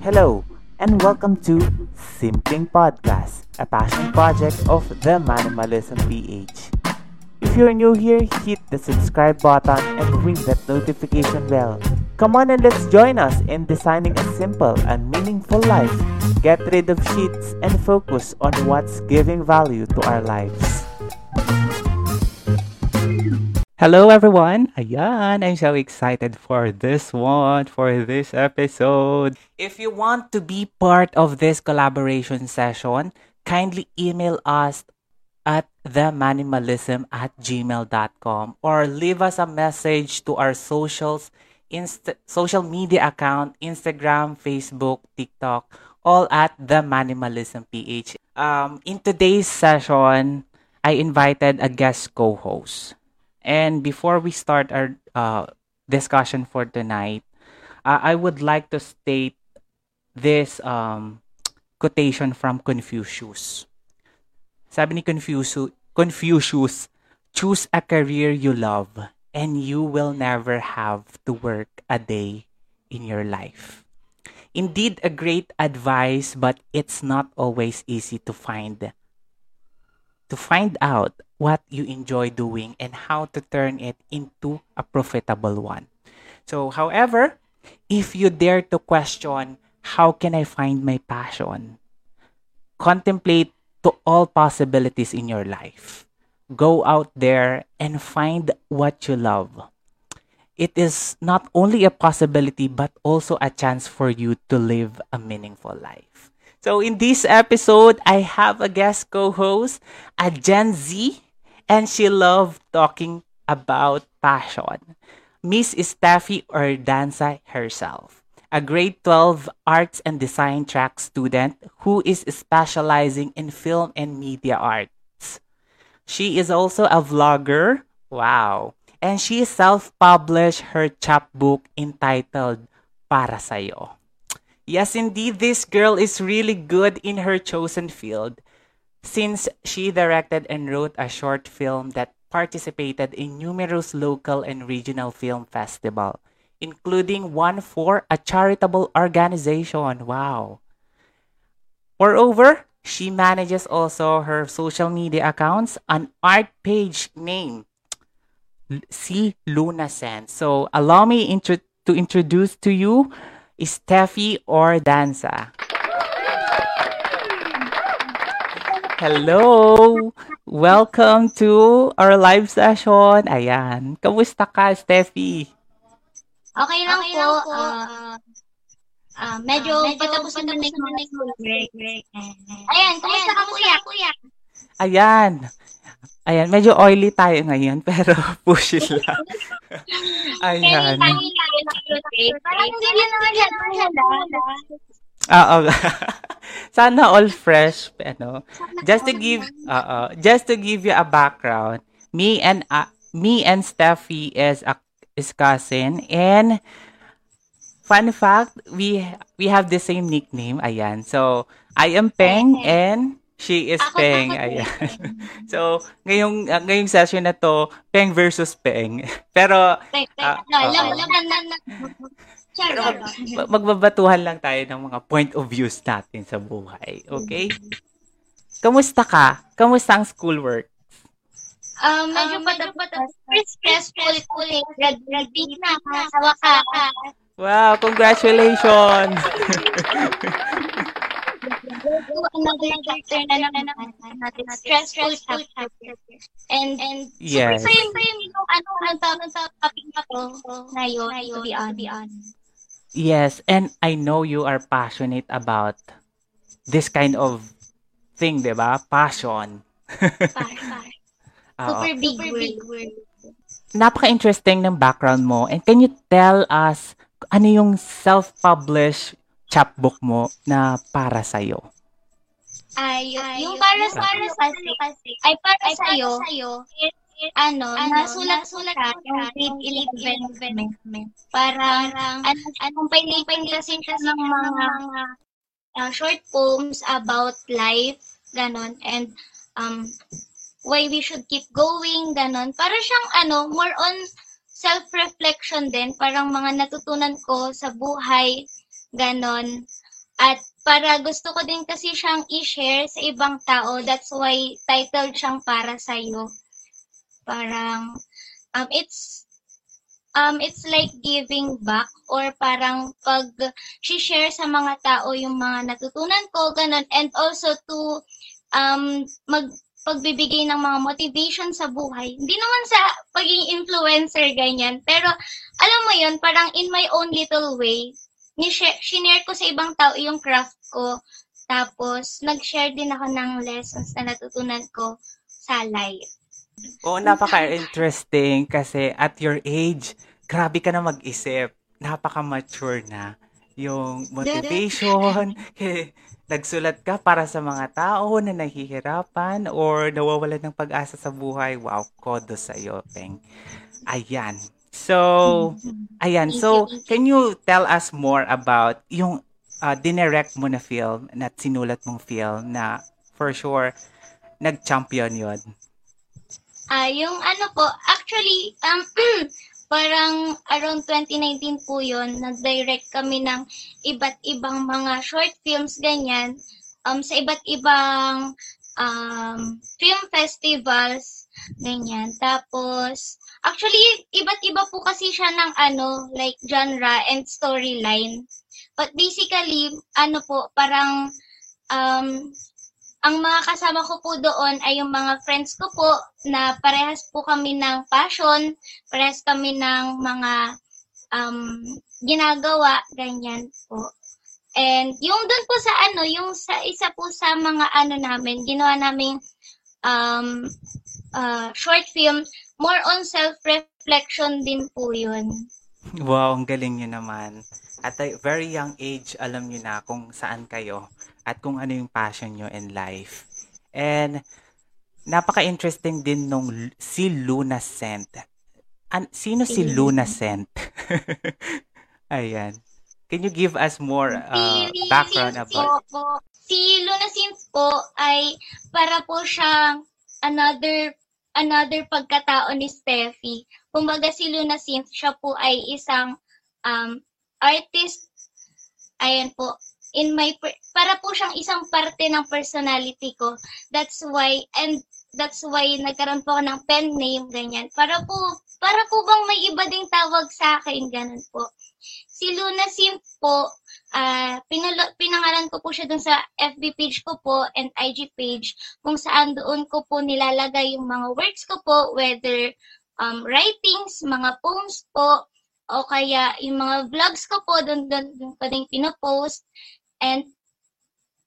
Hello, and welcome to Simpling Podcast, a passion project of the Minimalism PH. If you're new here, hit the subscribe button and ring that notification bell. Come on and let's join us in designing a simple and meaningful life. Get rid of sheets and focus on what's giving value to our lives. Hello everyone! Ayan, I'm so excited for this one, for this episode. If you want to be part of this collaboration session, kindly email us at themanimalism at gmail.com or leave us a message to our socials, inst- social media account, Instagram, Facebook, TikTok, all at the Manimalism PH. Um, in today's session, I invited a guest co-host. And before we start our uh, discussion for tonight, uh, I would like to state this um, quotation from Confucius. Sabi ni Confucius, Confucius, choose a career you love and you will never have to work a day in your life. Indeed, a great advice, but it's not always easy to find to find out what you enjoy doing and how to turn it into a profitable one. So, however, if you dare to question, how can I find my passion? Contemplate to all possibilities in your life. Go out there and find what you love. It is not only a possibility, but also a chance for you to live a meaningful life. So in this episode, I have a guest co-host, a Gen Z, and she loved talking about passion. Miss Steffi Ordanza herself, a grade 12 arts and design track student who is specializing in film and media arts. She is also a vlogger. Wow. And she self-published her chapbook entitled Para Sa'yo. Yes, indeed, this girl is really good in her chosen field since she directed and wrote a short film that participated in numerous local and regional film festival, including one for a charitable organization. Wow. Moreover, she manages also her social media accounts, an art page named C Luna Sen. So allow me intro- to introduce to you Steffi Ordanza. Hello! Welcome to our live session. Ayan. Kamusta ka, Steffi? Okay lang okay po. Lang po. Uh, uh, medyo, uh, medyo patapos na na yung break. Ayan, kamusta ka, kuya? kuya? Ayan. Ayan, medyo oily tayo ngayon, pero push it lang. Ayan. Halala. Oo. Sana all fresh, ano. Just to give uh, just to give you a background, me and uh, me and Steffi is a is cousin and fun fact, we we have the same nickname. Ayan. So, I am Peng and She is ako, Peng. Ako, Ayan. so, ngayong uh, ngayong session na to, Peng versus Peng. Pero Peng. Uh, no. Pero mag, magbabatuhan lang tayo ng mga point of views natin sa buhay. Okay? Kamusta ka? Kamusta ang schoolwork? Um, medyo um, medyo stressful, stressful, graduate na, sa wakas. Wow, congratulations! another chapter na naman natin stressful chapter. And, and yes. super same, same yung ano, ang tawag sa topic na to ngayon, to be. Yes, and I know you are passionate about this kind of thing, di ba? Passion. Super big, super big word. Napaka-interesting ng background mo. And can you tell us ano yung self-published chapbook mo na para sa'yo? Ay, ay yung para sa para sa kasi ay para sa iyo. Ano, ano, nasulat sulat yung grade 11 para ano, anong painipan kasi ng mga uh, short poems about life, ganon, and um, why we should keep going, ganon. Para siyang ano, more on self-reflection din, parang mga natutunan ko sa buhay, ganon. At para gusto ko din kasi siyang i-share sa ibang tao, that's why titled siyang para sa iyo. Parang um it's um it's like giving back or parang pag share sa mga tao yung mga natutunan ko ganon and also to um mag pagbibigay ng mga motivation sa buhay. Hindi naman sa pagiging influencer, ganyan. Pero, alam mo yun, parang in my own little way, sinare ko sa ibang tao yung craft ko. Tapos, nag-share din ako ng lessons na natutunan ko sa life. Oo, napaka-interesting kasi at your age, grabe ka na mag-isip. Napaka-mature na. Yung motivation, nagsulat ka para sa mga tao na nahihirapan or nawawalan ng pag-asa sa buhay. Wow, kodo sa iyo, Peng. Ayan. So, ayan. So, can you tell us more about yung uh, dinirect mo na film na sinulat mong film na for sure nag-champion yon? Ah, uh, yung ano po, actually, um, parang around 2019 po yun, nag-direct kami ng iba't ibang mga short films, ganyan, um, sa iba't ibang um, film festivals, ganyan. Tapos, actually, iba't iba po kasi siya ng ano, like genre and storyline. But basically, ano po, parang um, ang mga kasama ko po doon ay yung mga friends ko po na parehas po kami ng passion, parehas kami ng mga um, ginagawa, ganyan po. And yung doon po sa ano, yung sa isa po sa mga ano namin, ginawa namin um, uh, short film, more on self-reflection din po yun. Wow, ang galing nyo naman. At a very young age, alam nyo na kung saan kayo at kung ano yung passion nyo in life. And napaka-interesting din nung si Luna Scent. An- sino si Luna Scent? Ayan. Can you give us more uh, background about po, Si Luna Scent po ay para po siyang another another pagkatao ni Steffi. Kumbaga si Luna Scent, siya po ay isang um, artist. Ayan po, in my para po siyang isang parte ng personality ko. That's why and that's why nagkaroon po ako ng pen name ganyan. Para po para po bang may iba ding tawag sa akin ganun po. Si Luna Sim po, uh, pinalo, pinangalan ko po siya dun sa FB page ko po and IG page kung saan doon ko po nilalagay yung mga works ko po, whether um, writings, mga poems po, o kaya yung mga vlogs ko po, doon, doon, doon ko din pinopost. And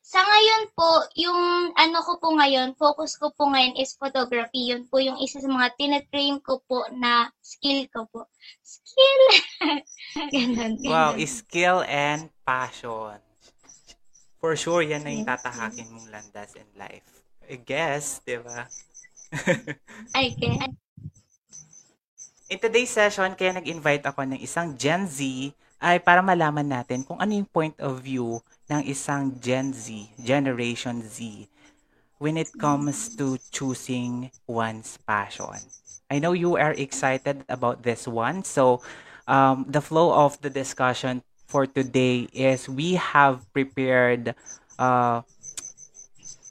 sa ngayon po, yung ano ko po ngayon, focus ko po ngayon is photography. Yun po yung isa sa mga tinatrain ko po na skill ko po. Skill! ganun, ganun. Wow, skill and passion. For sure, yan na yung tatahakin mong landas in life. I guess, di ba? I guess. In today's session, kaya nag-invite ako ng isang Gen Z ay para malaman natin kung ano yung point of view ng isang Gen Z, Generation Z, when it comes to choosing one's passion. I know you are excited about this one. So, um, the flow of the discussion for today is we have prepared uh,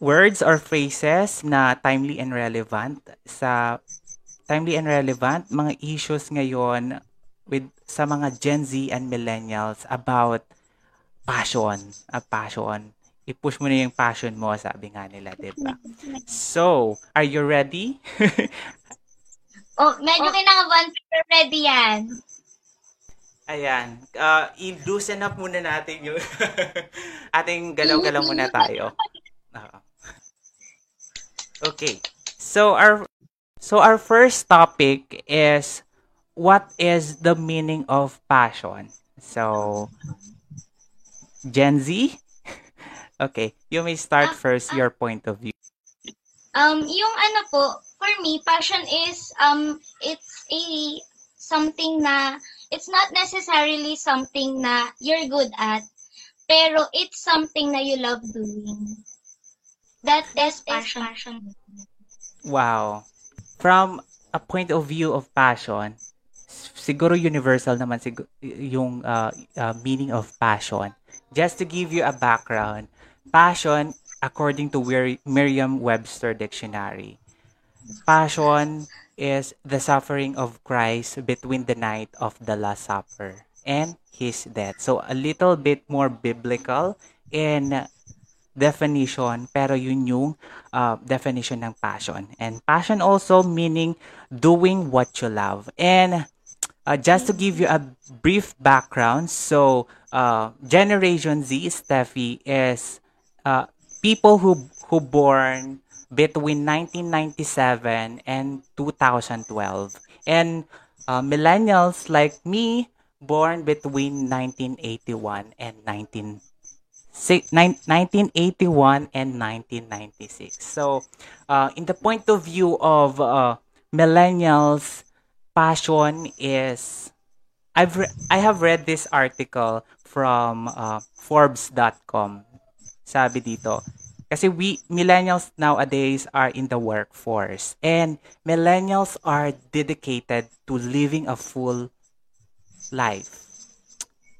words or phrases na timely and relevant sa timely and relevant mga issues ngayon with sa mga Gen Z and millennials about passion, a passion. I-push mo na yung passion mo, sabi nga nila, di ba? So, are you ready? oh, medyo oh. kinakabahan, pero ready yan. Ayan. Uh, i-loosen up muna natin yung ating galaw-galaw muna tayo. Okay. So, our so our first topic is what is the meaning of passion? So, Gen Z? okay, you may start uh, first your point of view. Um, yung ano po, for me, passion is, um, it's a, something na, it's not necessarily something na you're good at, pero it's something na you love doing. That is passion. Wow. From a point of view of passion, siguro universal naman sig- yung uh, uh, meaning of passion. Just to give you a background, passion, according to Merriam-Webster Dictionary, passion is the suffering of Christ between the night of the Last Supper and his death. So a little bit more biblical in definition, pero yun yung uh, definition ng passion. And passion also meaning doing what you love. And uh, just to give you a brief background, so uh, Generation Z, Steffi, is uh, people who who born between 1997 and 2012. And uh, millennials like me, born between 1981 and 19, 1981 and 1996. So, uh, in the point of view of uh, millennials, passion is I've re- I have read this article from uh, Forbes.com. Sabi dito, kasi we millennials nowadays are in the workforce and millennials are dedicated to living a full life.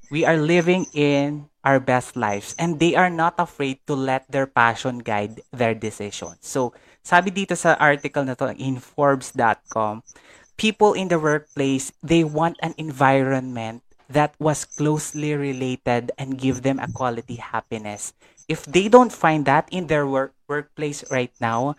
We are living in our best lives and they are not afraid to let their passion guide their decisions. So, sabi dito sa article na to in forbes.com, people in the workplace, they want an environment that was closely related and give them a quality happiness if they don't find that in their work workplace right now,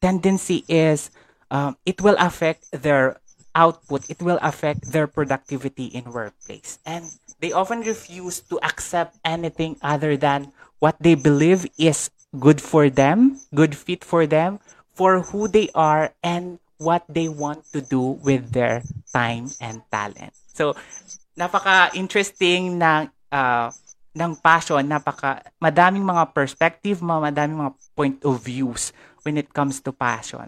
tendency is um, it will affect their output. It will affect their productivity in workplace, and they often refuse to accept anything other than what they believe is good for them, good fit for them, for who they are, and what they want to do with their time and talent. So, napaka-interesting na uh, ng passion, napaka madaming mga perspective, madaming mga point of views when it comes to passion.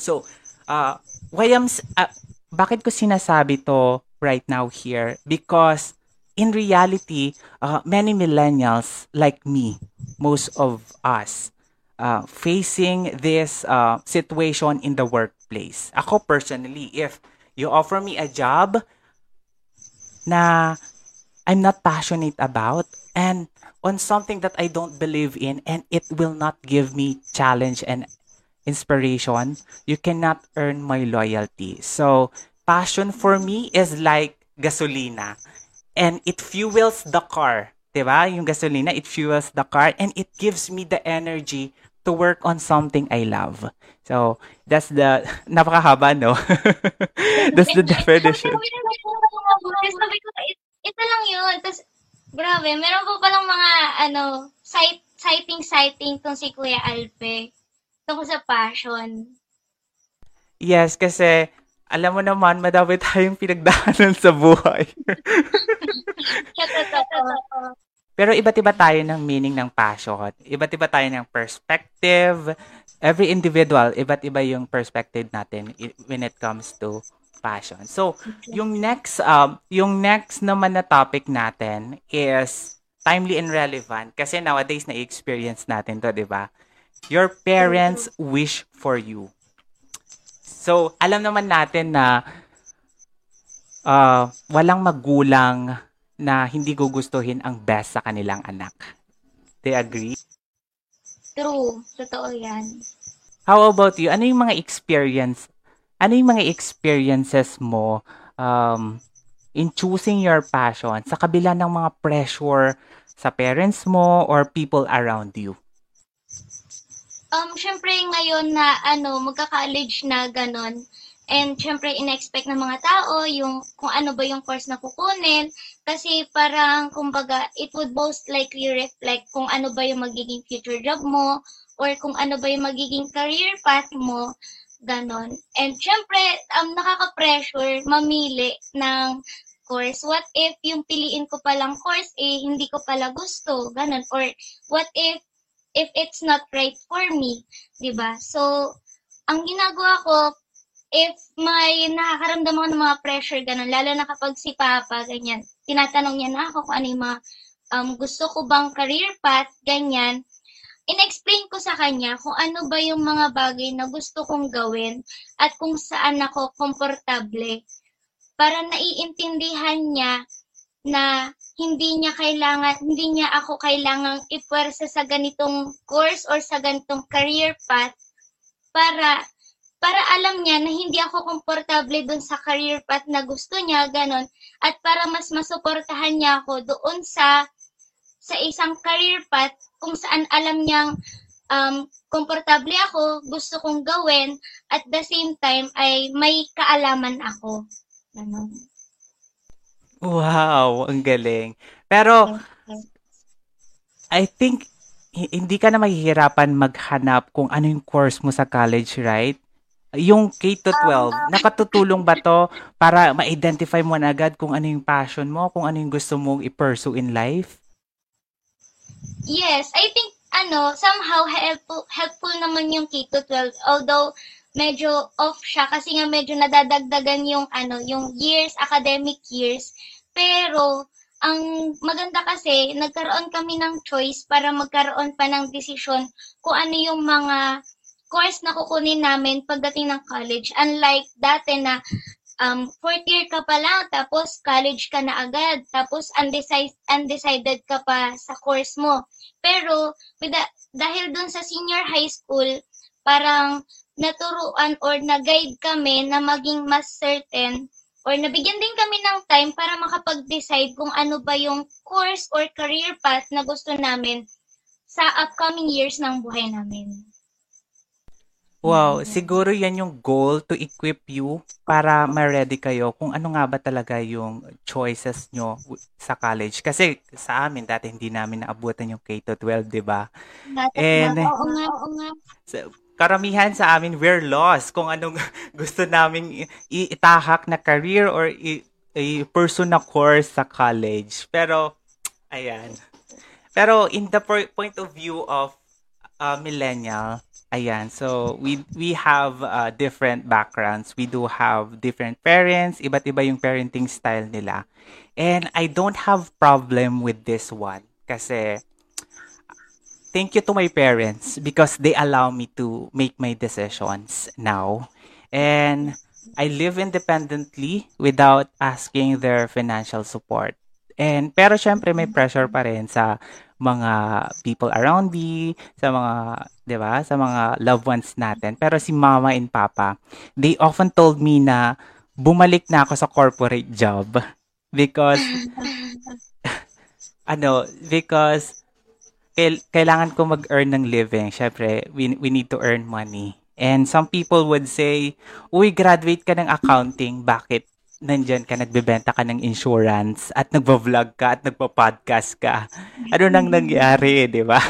So, uh, why am uh, bakit ko sinasabi to right now here? Because in reality, uh, many millennials like me, most of us, uh, facing this uh, situation in the workplace. Ako personally, if you offer me a job na I'm not passionate about and on something that I don't believe in and it will not give me challenge and inspiration, you cannot earn my loyalty. So, passion for me is like gasolina and it fuels the car. Diba? Yung gasolina, it fuels the car and it gives me the energy to work on something I love. So, that's the, napakahaba, no? that's the definition. Sabi ko, ito lang yun. Tapos, grabe, meron po palang mga, ano, site, sighting-sighting tong si Kuya Alpe tungkol sa passion. Yes, kasi alam mo naman, madami tayong pinagdaanan sa buhay. Pero iba't iba tayo ng meaning ng passion. Iba't iba tayo ng perspective. Every individual, iba't iba yung perspective natin when it comes to passion. So, yung next um yung next naman na topic natin is timely and relevant kasi nowadays na experience natin to, 'di ba? Your parents wish for you. So, alam naman natin na uh, walang magulang na hindi gugustuhin ang best sa kanilang anak. They agree? True. Totoo yan. How about you? Ano yung mga experience ano yung mga experiences mo um, in choosing your passion sa kabila ng mga pressure sa parents mo or people around you? Um, syempre ngayon na ano, magka-college na ganon, and syempre in-expect ng mga tao yung kung ano ba yung course na kukunin kasi parang kumbaga it would most likely reflect kung ano ba yung magiging future job mo or kung ano ba yung magiging career path mo Ganon. And syempre, um, nakaka-pressure mamili ng course. What if yung piliin ko palang course, eh, hindi ko pala gusto? Ganon. Or what if, if it's not right for me? ba diba? So, ang ginagawa ko, if may nakakaramdam ako ng mga pressure, ganun, lalo na kapag si Papa, ganyan, tinatanong niya na ako kung ano yung mga um, gusto ko bang career path, ganyan, in-explain ko sa kanya kung ano ba yung mga bagay na gusto kong gawin at kung saan ako komportable. para naiintindihan niya na hindi niya kailangan, hindi niya ako kailangang ipwersa sa ganitong course or sa ganitong career path para para alam niya na hindi ako komportable dun sa career path na gusto niya, ganon. At para mas masuportahan niya ako doon sa sa isang career path kung saan alam niyang um, komportable ako, gusto kong gawin, at the same time ay may kaalaman ako. Ganon. Wow, ang galing. Pero, I think, hindi ka na mahihirapan maghanap kung ano yung course mo sa college, right? Yung K-12, nakatutulong ba to para ma-identify mo na agad kung ano yung passion mo, kung ano yung gusto mong i-pursue in life? Yes, I think ano, somehow helpful, helpful naman yung K-12 although medyo off siya kasi nga medyo nadadagdagan yung ano, yung years, academic years. Pero ang maganda kasi nagkaroon kami ng choice para magkaroon pa ng desisyon kung ano yung mga course na kukunin namin pagdating ng college. Unlike dati na um, fourth year ka pa lang, tapos college ka na agad, tapos undecided, undecided ka pa sa course mo. Pero da- dahil dun sa senior high school, parang naturuan or na-guide kami na maging mas certain or nabigyan din kami ng time para makapag-decide kung ano ba yung course or career path na gusto namin sa upcoming years ng buhay namin. Wow, siguro yan yung goal to equip you para ma-ready kayo kung ano nga ba talaga yung choices nyo sa college. Kasi sa amin, dati hindi namin naabutan yung K-12, di ba? And, oo nga, oo nga. So, karamihan sa amin, we're lost kung anong gusto namin itahak na career or i-pursue na course sa college. Pero, ayan. Pero in the point of view of uh, millennial, Ayan, so we we have uh, different backgrounds. We do have different parents, iba't iba yung parenting style nila. And I don't have problem with this one kasi thank you to my parents because they allow me to make my decisions now. And I live independently without asking their financial support. And pero syempre may pressure pa rin sa mga people around me, sa mga, 'di ba, sa mga loved ones natin. Pero si mama and papa, they often told me na bumalik na ako sa corporate job because ano, because kailangan ko mag-earn ng living. Syempre, we, we need to earn money. And some people would say, uy, graduate ka ng accounting, bakit nandyan ka, nagbebenta ka ng insurance at nagvo-vlog ka at nagpo-podcast ka. Ano nang nangyari, di ba?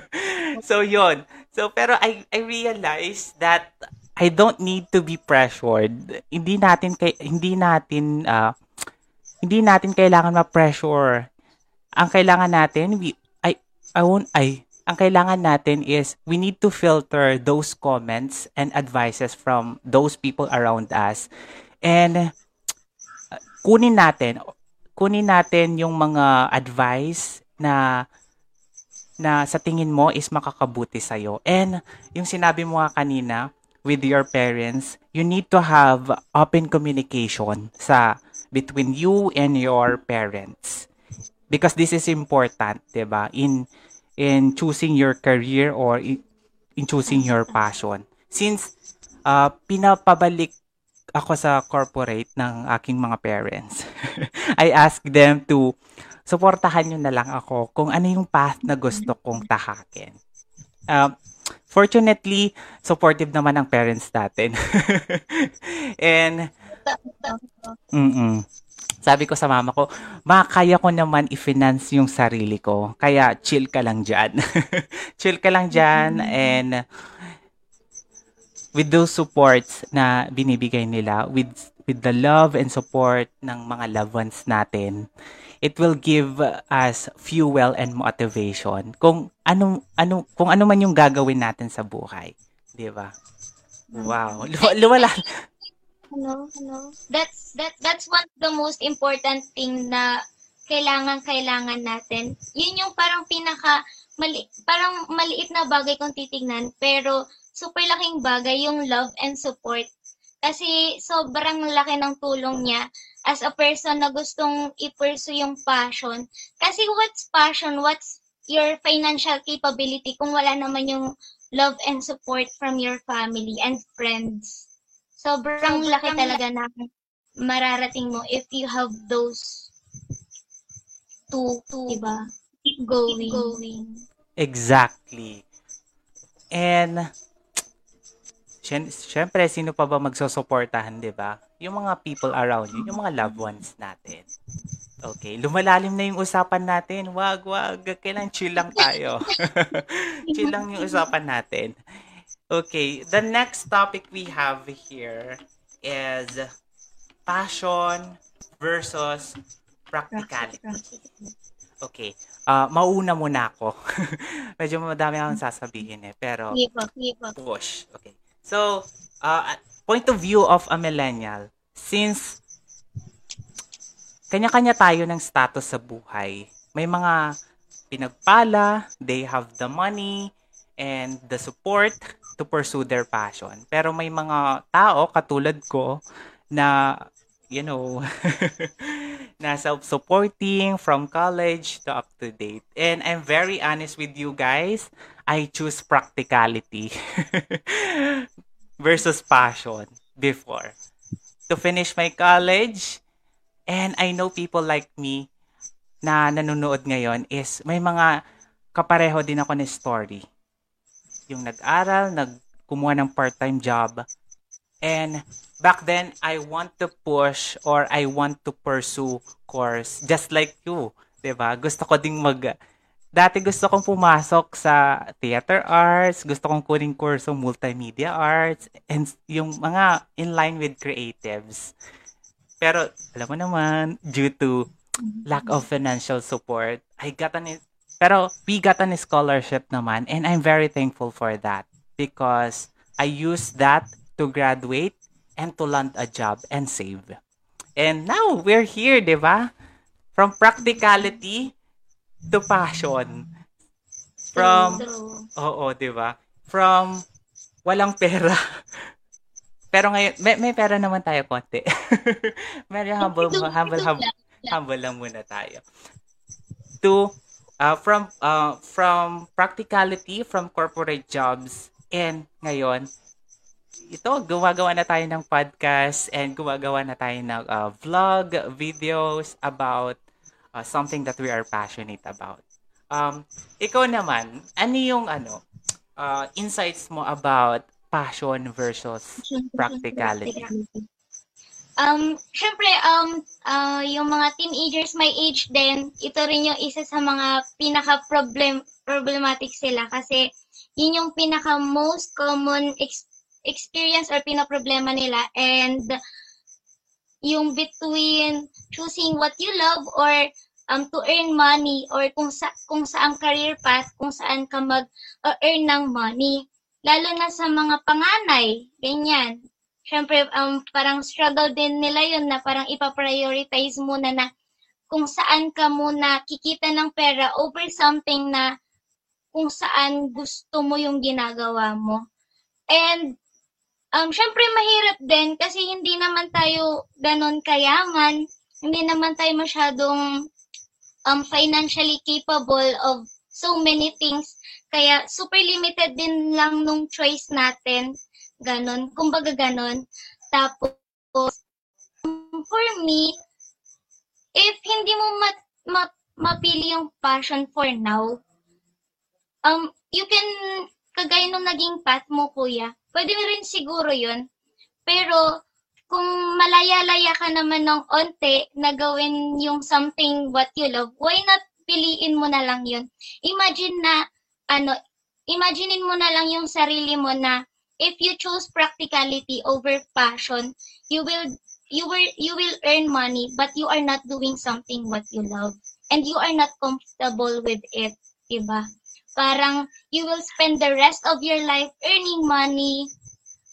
so, yon So, pero I, I realized that I don't need to be pressured. Hindi natin kay hindi natin uh, hindi natin kailangan ma-pressure. Ang kailangan natin we I I won't I ang kailangan natin is we need to filter those comments and advices from those people around us. And kunin natin kunin natin yung mga advice na na sa tingin mo is makakabuti sa iyo. And yung sinabi mo nga kanina with your parents, you need to have open communication sa between you and your parents. Because this is important, 'di ba? In in choosing your career or in, in choosing your passion. Since uh, pinapabalik ako sa corporate ng aking mga parents, I ask them to suportahan nyo na lang ako kung ano yung path na gusto kong tahakin. Um, fortunately, supportive naman ang parents natin. And, mm sabi ko sa mama ko, makaya ko naman i-finance yung sarili ko. Kaya chill ka lang dyan. chill ka lang dyan and with those supports na binibigay nila, with with the love and support ng mga loved ones natin, it will give us fuel and motivation kung ano ano kung ano man yung gagawin natin sa buhay, 'di ba? Wow, luwala. Ano, ano? That's that that's one of the most important thing na kailangan kailangan natin. Yun yung parang pinaka mali, parang maliit na bagay kung titingnan pero super laking bagay yung love and support Kasi sobrang laki ng tulong niya as a person na gustong i-pursue yung passion. Kasi what's passion? What's your financial capability kung wala naman yung love and support from your family and friends? Sobrang laki talaga na mararating mo if you have those two, two diba? Keep going. Keep going. Exactly. And, syempre, sino pa ba magsusuportahan, di ba? Yung mga people around you, yung mga loved ones natin. Okay, lumalalim na yung usapan natin. Wag, wag. Kailan chill lang tayo. chill lang yung usapan natin. Okay, the next topic we have here is passion versus practicality. Okay. Uh, mauna muna ako. Medyo madami akong sasabihin eh. Pero, push. Okay. So, uh, point of view of a millennial, since kanya-kanya tayo ng status sa buhay, may mga pinagpala, they have the money, and the support to pursue their passion. Pero may mga tao katulad ko na you know na self-supporting from college to up to date. And I'm very honest with you guys, I choose practicality versus passion before to finish my college. And I know people like me na nanonood ngayon is may mga kapareho din ako na story yung nag-aral, nagkumuha ng part-time job. And back then, I want to push or I want to pursue course just like you. ba? Gusto ko ding mag Dati gusto kong pumasok sa theater arts, gusto kong kuning kurso multimedia arts, and yung mga in line with creatives. Pero, alam mo naman, due to lack of financial support, I got an pero we got an scholarship naman and I'm very thankful for that because I used that to graduate and to land a job and save. And now we're here, 'di ba? From practicality to passion. From Oo, 'di ba? From walang pera. Pero ngayon, may, may pera naman tayo konti. Medyo humble, humble, humble, humble lang muna tayo. To uh, from uh, from practicality from corporate jobs and ngayon ito gumagawa na tayo ng podcast and gumagawa na tayo ng uh, vlog videos about uh, something that we are passionate about. Um ikaw naman ano yung ano uh, insights mo about passion versus practicality? Um, syempre, um, uh, yung mga teenagers my age din, ito rin yung isa sa mga pinaka-problem problematic sila kasi yun yung pinaka-most common ex- experience or pinaproblema nila and yung between choosing what you love or um, to earn money or kung sa kung saang career path kung saan ka mag uh, earn ng money. Lalo na sa mga panganay ganyan. Syempre, um, parang struggle din nila yun na parang ipaprioritize muna na kung saan ka muna kikita ng pera over something na kung saan gusto mo yung ginagawa mo. And, um, syempre mahirap din kasi hindi naman tayo ganon kayaman, hindi naman tayo masyadong um, financially capable of so many things. Kaya super limited din lang nung choice natin Ganon. Kumbaga ganon. Tapos, for me, if hindi mo ma, ma, mapili yung passion for now, um, you can, kagaya nung naging path mo, kuya, pwede rin siguro yun. Pero, kung malaya-laya ka naman ng onte na gawin yung something what you love, why not piliin mo na lang yun? Imagine na, ano, imaginein mo na lang yung sarili mo na if you choose practicality over passion, you will you will you will earn money but you are not doing something what you love and you are not comfortable with it, 'di ba? Parang you will spend the rest of your life earning money,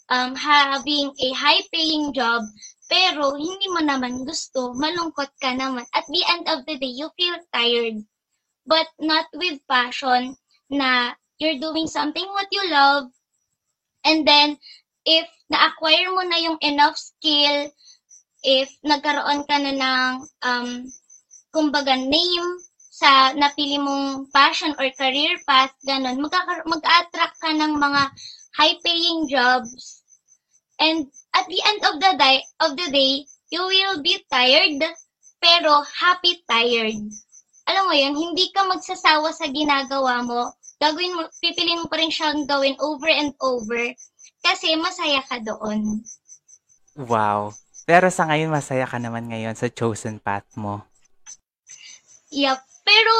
um, having a high-paying job, pero hindi mo naman gusto, malungkot ka naman. At the end of the day, you feel tired. But not with passion na you're doing something what you love, And then, if na-acquire mo na yung enough skill, if nagkaroon ka na ng, um, kumbaga, name sa napili mong passion or career path, ganun, mag-attract ka ng mga high-paying jobs. And at the end of the day, of the day, you will be tired, pero happy tired. Alam mo yun, hindi ka magsasawa sa ginagawa mo. Gagawin mo, pipiliin mo pa rin siyang gawin over and over kasi masaya ka doon. Wow. Pero sa ngayon, masaya ka naman ngayon sa chosen path mo. Yep. Pero,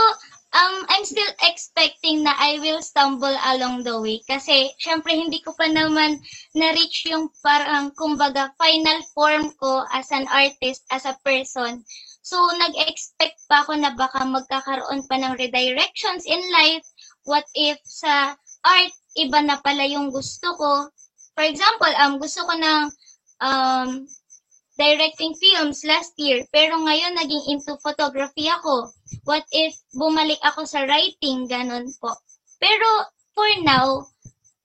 um, I'm still expecting na I will stumble along the way. Kasi, syempre, hindi ko pa naman na-reach yung parang, kumbaga, final form ko as an artist, as a person. So, nag-expect pa ako na baka magkakaroon pa ng redirections in life. What if sa art, iba na pala yung gusto ko. For example, um, gusto ko ng um, directing films last year, pero ngayon naging into photography ako. What if bumalik ako sa writing, ganun po. Pero for now,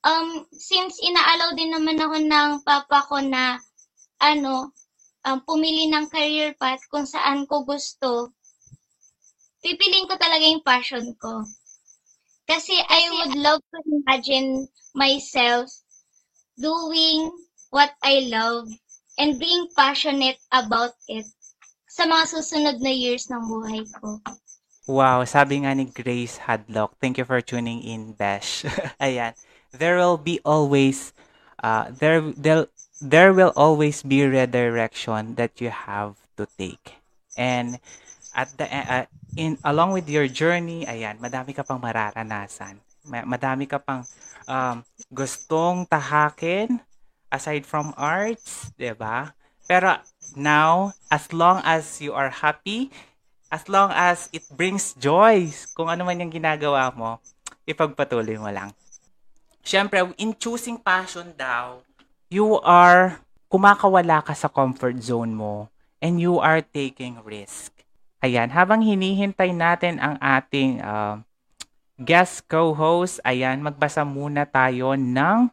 um, since inaalaw din naman ako ng papa ko na, ano, um, pumili ng career path kung saan ko gusto, pipiliin ko talaga yung passion ko. Kasi I would love to imagine myself doing what I love and being passionate about it sa mga susunod na years ng buhay ko. Wow, sabi nga ni Grace Hadlock, thank you for tuning in, Besh. Ayan, there will be always, uh, there, there, there will always be redirection that you have to take. And at the uh, in along with your journey, ayan, madami ka pang mararanasan. Madami ka pang um, gustong tahakin aside from arts, 'di ba? Pero now, as long as you are happy, as long as it brings joy, kung ano man yung ginagawa mo, ipagpatuloy mo lang. Siyempre, in choosing passion daw, you are kumakawala ka sa comfort zone mo and you are taking risk. Ayan, habang hinihintay natin ang ating uh, guest co-host, ayan, magbasa muna tayo ng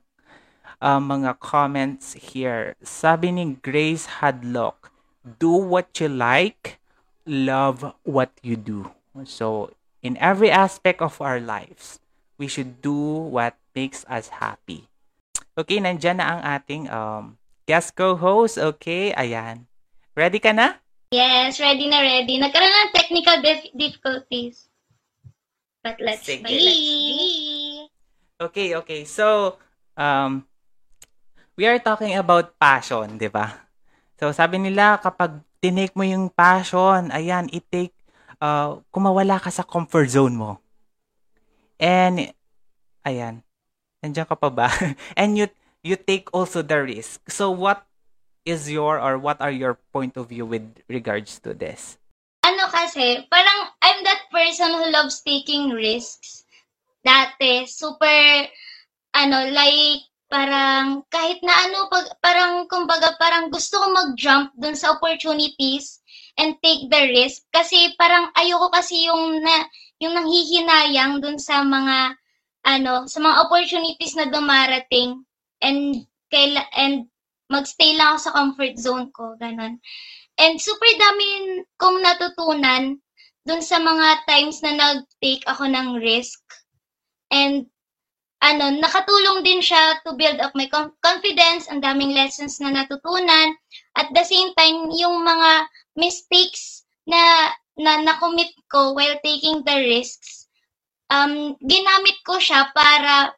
uh, mga comments here. Sabi ni Grace Hadlock, do what you like, love what you do. So, in every aspect of our lives, we should do what makes us happy. Okay, nandyan na ang ating um, guest co-host. Okay, ayan. Ready ka na? Yes, ready na ready. Nagkaroon ng technical dif- difficulties. But let's Sige, be. Let's Okay, okay. So, um, we are talking about passion, di ba? So, sabi nila, kapag tinake mo yung passion, ayan, it-take, uh, kumawala ka sa comfort zone mo. And, ayan, nandiyan ka pa ba? And you, you take also the risk. So, what is your, or what are your point of view with regards to this? Ano kasi, parang I'm that person who loves taking risks. Dati, super, ano, like, parang kahit na ano, pag, parang kumbaga parang gusto ko mag-jump dun sa opportunities and take the risk kasi parang ayoko kasi yung na yung nanghihinayang dun sa mga ano, sa mga opportunities na dumarating and kaila, and magstay lang ako sa comfort zone ko, ganun. And super dami kong natutunan dun sa mga times na nag-take ako ng risk. And ano, nakatulong din siya to build up my confidence, ang daming lessons na natutunan. At the same time, yung mga mistakes na na na-commit ko while taking the risks, um, ginamit ko siya para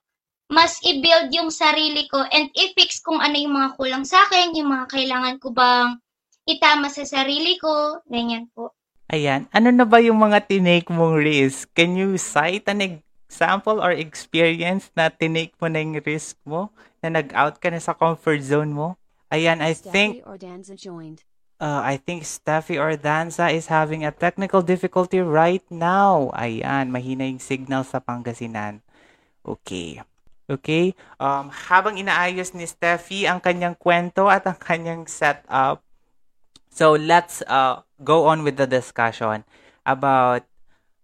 mas i-build yung sarili ko and i-fix kung ano yung mga kulang sa akin, yung mga kailangan ko bang itama sa sarili ko, ganyan po. Ayan, ano na ba yung mga tinake mong risk? Can you cite an example or experience na tinake mo na yung risk mo, na nag-out ka na sa comfort zone mo? Ayan, I think... Uh, I think Steffi Ordanza is having a technical difficulty right now. Ayan, mahina yung signal sa Pangasinan. Okay. Okay? Um, habang inaayos ni Steffi ang kanyang kwento at ang kanyang setup, so let's uh, go on with the discussion about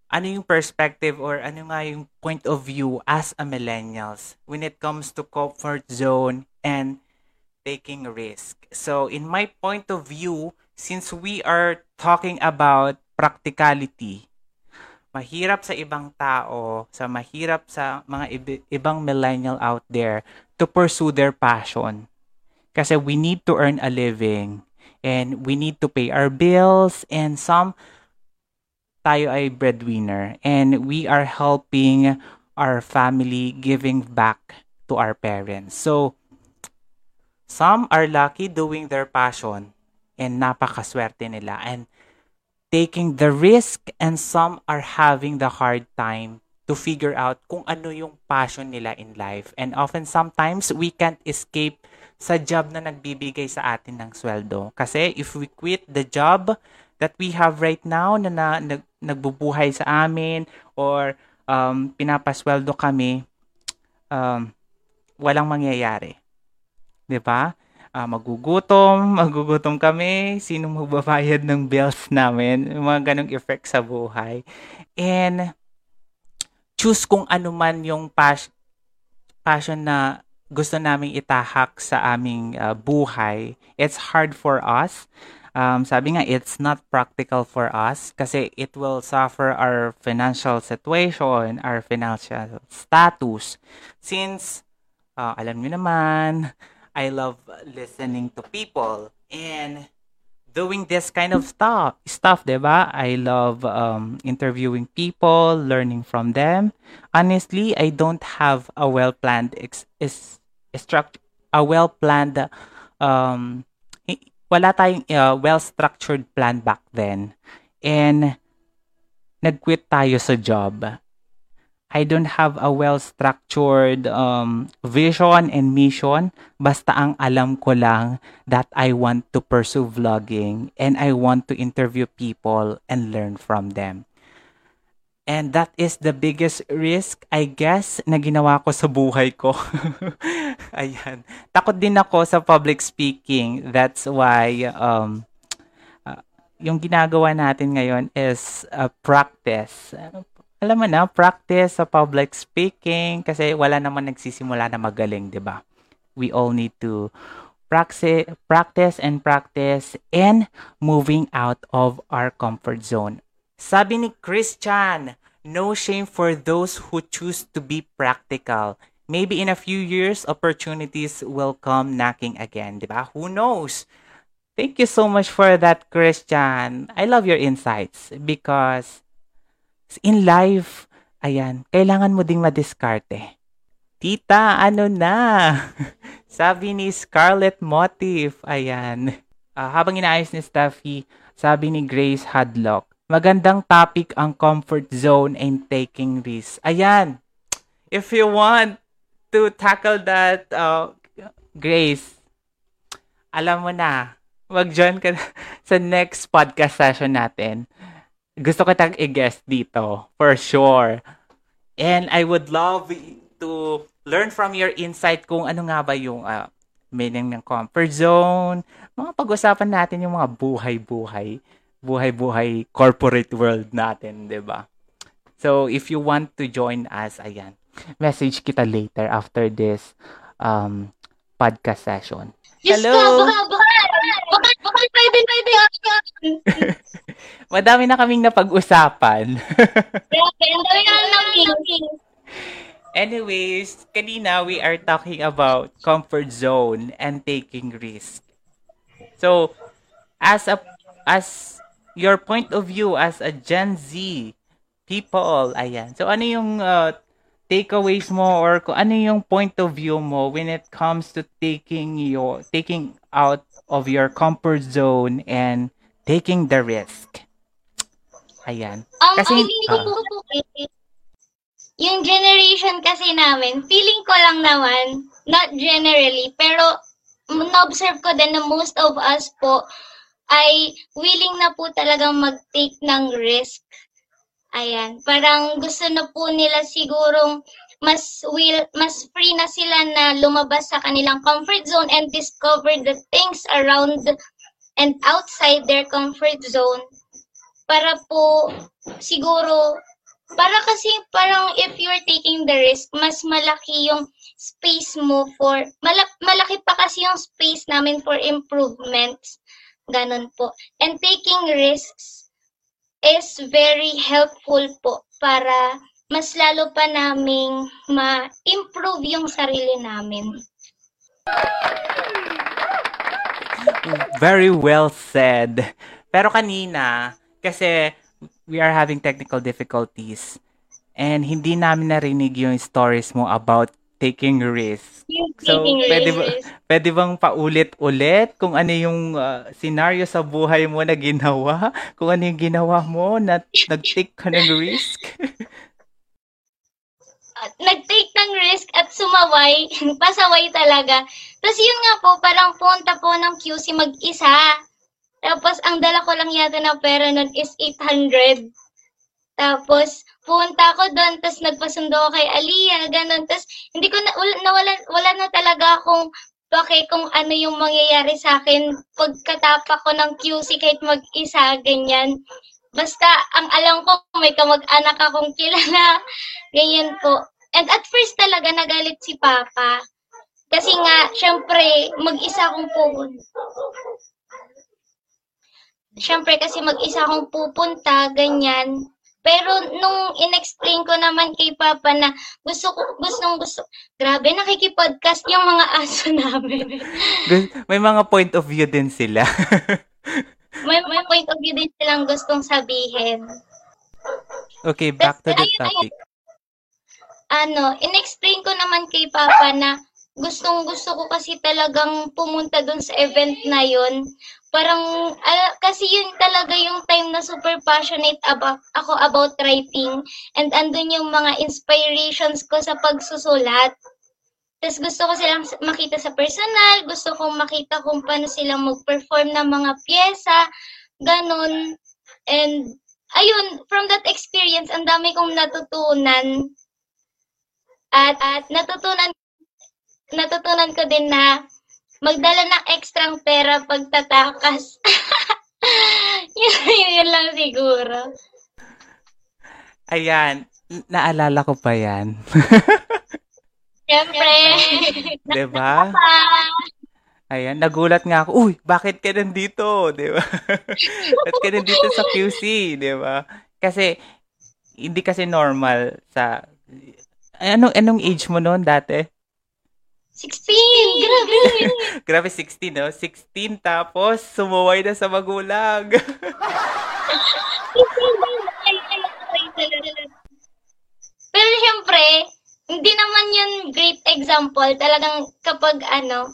ano yung perspective or ano nga yung point of view as a millennials when it comes to comfort zone and taking risk. So, in my point of view, since we are talking about practicality, mahirap sa ibang tao, sa mahirap sa mga ibi- ibang millennial out there to pursue their passion. Kasi we need to earn a living and we need to pay our bills and some tayo ay breadwinner and we are helping our family giving back to our parents. So, some are lucky doing their passion and napakaswerte nila and taking the risk and some are having the hard time to figure out kung ano yung passion nila in life. And often sometimes we can't escape sa job na nagbibigay sa atin ng sweldo. Kasi if we quit the job that we have right now na, na nag, nagbubuhay sa amin or um, pinapasweldo kami, um, walang mangyayari. 'Di ba? uh, magugutom, magugutom kami, sino magbabayad ng bills namin, mga ganong effect sa buhay. And choose kung ano man yung pas- passion na gusto naming itahak sa aming uh, buhay. It's hard for us. Um, sabi nga, it's not practical for us kasi it will suffer our financial situation, our financial status. Since, uh, alam niyo naman, I love listening to people and doing this kind of stuff. Stuff, ba? I love um, interviewing people, learning from them. Honestly, I don't have a well-planned ex- is struct a well-planned um wala tayong uh, well-structured plan back then. And nag-quit tayo sa job. I don't have a well-structured um, vision and mission. Basta ang alam ko lang that I want to pursue vlogging and I want to interview people and learn from them. And that is the biggest risk, I guess, na ginawa ko sa buhay ko. Ayan. Takot din ako sa public speaking. That's why um, uh, yung ginagawa natin ngayon is uh, practice alam mo na, practice sa public speaking kasi wala naman nagsisimula na magaling, 'di ba? We all need to practice, practice and practice and moving out of our comfort zone. Sabi ni Christian, no shame for those who choose to be practical. Maybe in a few years, opportunities will come knocking again, di ba? Who knows? Thank you so much for that, Christian. I love your insights because in life, ayan, kailangan mo ding madiskarte. Tita, ano na? sabi ni Scarlett Motif, ayan. Uh, habang inaayos ni Steffi, sabi ni Grace Hadlock, magandang topic ang comfort zone and taking risks. Ayan, if you want to tackle that, uh, Grace, alam mo na, mag-join ka sa next podcast session natin gusto ko tag i-guest dito, for sure. And I would love to learn from your insight kung ano nga ba yung uh, meaning ng comfort zone. Mga pag-usapan natin yung mga buhay-buhay, buhay-buhay corporate world natin, 'di ba? So, if you want to join us, ayan, message kita later after this um, podcast session. Hello? Madami na kaming napag-usapan. Anyways, kanina we are talking about comfort zone and taking risk. So, as a as your point of view as a Gen Z people, ayan. So, ano yung uh, takeaways mo or kung ano yung point of view mo when it comes to taking your taking out of your comfort zone and taking the risk. Ayan. Um, kasi uh, yung generation kasi namin, feeling ko lang naman, not generally, pero na-observe ko din na most of us po ay willing na po talagang mag-take ng risk. Ayan, parang gusto na po nila sigurong mas will mas free na sila na lumabas sa kanilang comfort zone and discover the things around and outside their comfort zone. Para po siguro para kasi parang if you're taking the risk, mas malaki yung space mo for, malak- malaki pa kasi yung space namin for improvements. Ganun po. And taking risks is very helpful po para mas lalo pa naming ma-improve yung sarili namin. Very well said. Pero kanina, kasi we are having technical difficulties and hindi namin narinig yung stories mo about taking risks. So, pwede, ba, pwede bang paulit-ulit kung ano yung uh, scenario sa buhay mo na ginawa? Kung ano yung ginawa mo na nag-take ka ng risk? nag-take ng risk at sumaway, pasaway talaga. Tapos yun nga po, parang punta po ng QC mag-isa. Tapos, ang dala ko lang yata na pera nun is 800. Tapos, punta ako doon, tapos nagpasundo ako kay Aliyah, ganun. Tapos, hindi ko na, wala, wala, wala na talaga akong okay kung ano yung mangyayari sa akin pagkatapa ko ng QC kahit mag-isa, ganyan. Basta, ang alam ko, may kamag-anak akong kilala, ganyan po. And at first talaga, nagalit si Papa. Kasi nga, syempre, mag-isa akong pupunta. Syempre, kasi mag-isa akong pupunta, ganyan. Pero nung in-explain ko naman kay Papa na gusto ko, gustong gusto, grabe, nakikipodcast yung mga aso namin. may mga point of view din sila. may, may point of view din silang gustong sabihin. Okay, back to the topic. Ano, in-explain ko naman kay Papa na gustong gusto ko kasi talagang pumunta dun sa event na yon parang uh, kasi yun talaga yung time na super passionate about ako about writing and andun yung mga inspirations ko sa pagsusulat. Tapos gusto ko silang makita sa personal, gusto kong makita kung paano silang mag-perform ng mga pyesa, ganun. And ayun, from that experience, ang dami kong natutunan. At, at natutunan natutunan ko din na magdala ng ekstrang pera pagtatakas. yun, yun lang siguro. Ayan, naalala ko pa yan. Siyempre. diba? Ayan, nagulat nga ako, uy, bakit ka nandito? Diba? bakit ka nandito sa QC? Diba? Kasi, hindi kasi normal sa, anong, anong age mo noon dati? 16! Grabe! Grabe, 16, no? 16, tapos sumuway na sa magulang. Pero syempre, hindi naman yun great example. Talagang kapag ano,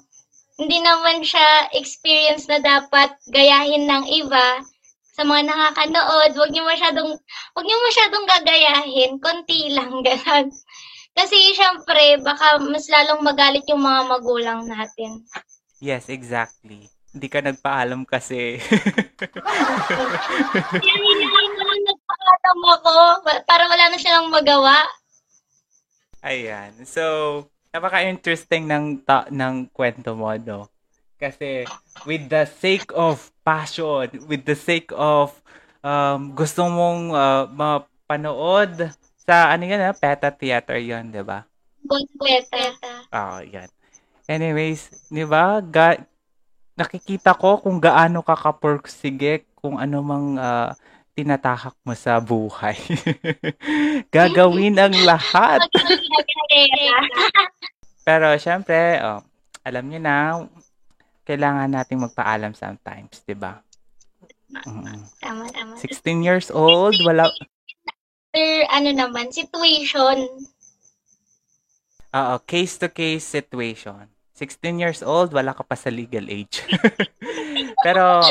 hindi naman siya experience na dapat gayahin ng iba sa mga nakakanood. Huwag niyo masyadong, huwag niyo masyadong gagayahin. Konti lang, ganun. Kasi syempre, baka mas lalong magalit yung mga magulang natin. Yes, exactly. Hindi ka nagpaalam kasi. Hindi naman nagpaalam ako para wala na silang magawa. Ayan. So, napaka-interesting ng ta- ng kwento mo, no? Kasi with the sake of passion, with the sake of um, gusto mong uh, mapanood sa ano yan, ah, Peta Theater yon di ba? Peta. Oh, yan. Anyways, di ba? Ga- nakikita ko kung gaano ka kapursige kung ano mang uh, tinatahak mo sa buhay. Gagawin ang lahat. Pero syempre, oh, alam niyo na, kailangan nating magpaalam sometimes, 'di ba? Mm. Tama, tama. 16 years old, wala ano naman, situation. Oo, case-to-case situation. 16 years old, wala ka pa sa legal age. Pero,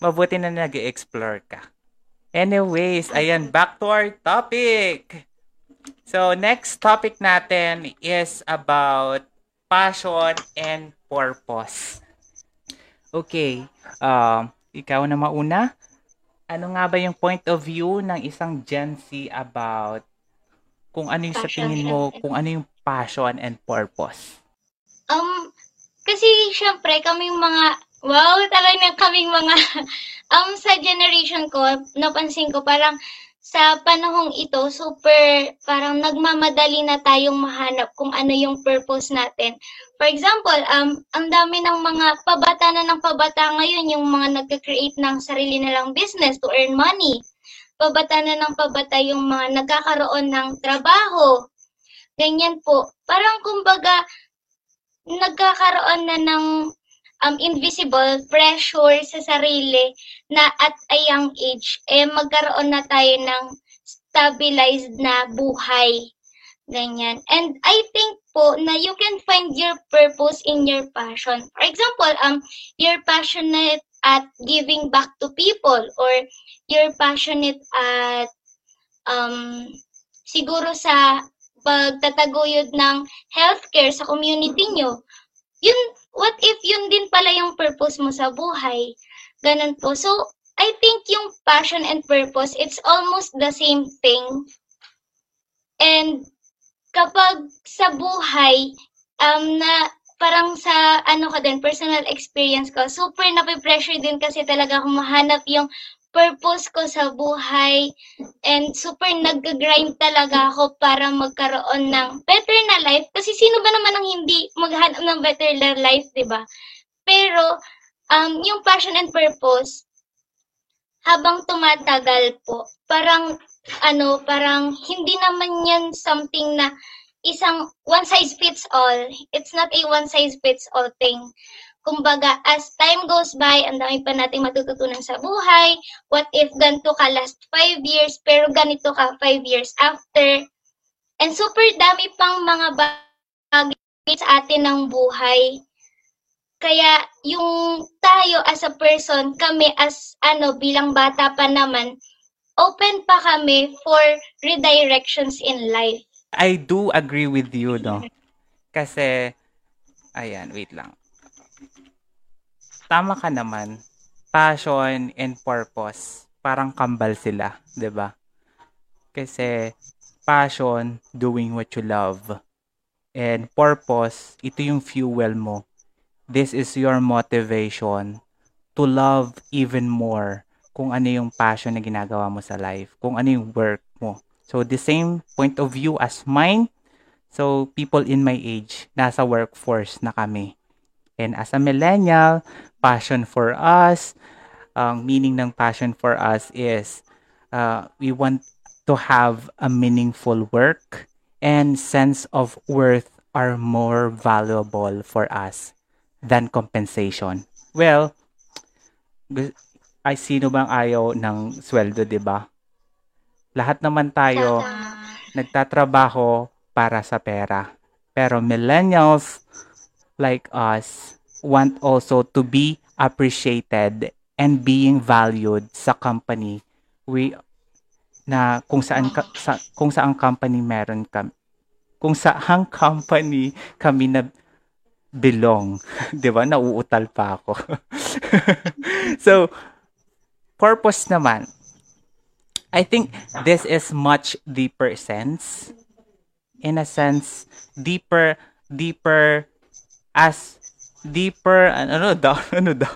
mabuti na nag-explore ka. Anyways, ayan, back to our topic. So, next topic natin is about passion and purpose. Okay, um, ikaw na mauna ano nga ba yung point of view ng isang Gen Z about kung ano yung sa tingin mo, kung ano yung passion and purpose? Um, kasi syempre kami mga, wow, talagang kaming mga, um, sa generation ko, napansin ko parang sa panahong ito, super parang nagmamadali na tayong mahanap kung ano yung purpose natin. For example, um, ang dami ng mga pabata na ng pabata ngayon, yung mga nagka-create ng sarili nilang business to earn money. Pabata na ng pabata yung mga nagkakaroon ng trabaho. Ganyan po. Parang kumbaga, nagkakaroon na ng um, invisible pressure sa sarili na at a young age, eh magkaroon na tayo ng stabilized na buhay. Ganyan. And I think po na you can find your purpose in your passion. For example, um, you're passionate at giving back to people or you're passionate at um, siguro sa pagtataguyod ng healthcare sa community nyo. Yun, what if yun din pala yung purpose mo sa buhay? Ganun po. So, I think yung passion and purpose, it's almost the same thing. And kapag sa buhay, um, na parang sa ano ko din, personal experience ko, super nape-pressure din kasi talaga kung mahanap yung purpose ko sa buhay and super nag-grind talaga ako para magkaroon ng better na life kasi sino ba naman ang hindi maghanap ng better na life, 'di ba? Pero um yung passion and purpose habang tumatagal po, parang ano, parang hindi naman 'yan something na isang one size fits all. It's not a one size fits all thing kumbaga, as time goes by, ang dami pa nating matututunan sa buhay. What if ganito ka last five years, pero ganito ka five years after. And super dami pang mga bagay sa atin ng buhay. Kaya yung tayo as a person, kami as ano bilang bata pa naman, open pa kami for redirections in life. I do agree with you, no? Kasi, ayan, wait lang tama ka naman. Passion and purpose, parang kambal sila, 'di ba? Kasi passion, doing what you love. And purpose, ito yung fuel mo. This is your motivation to love even more kung ano yung passion na ginagawa mo sa life, kung ano yung work mo. So, the same point of view as mine. So, people in my age, nasa workforce na kami. And as a millennial, passion for us. Ang meaning ng passion for us is uh, we want to have a meaningful work and sense of worth are more valuable for us than compensation. Well, ay sino bang ayaw ng sweldo, 'di ba? Lahat naman tayo nagtatrabaho para sa pera. Pero millennials like us want also to be appreciated and being valued sa company. We na kung saan ka, sa, kung saan company meron kami kung saan company kami na belong. 'di ba? Nauutal pa ako. So purpose naman. I think this is much deeper sense. In a sense deeper deeper as deeper, ano daw, ano daw.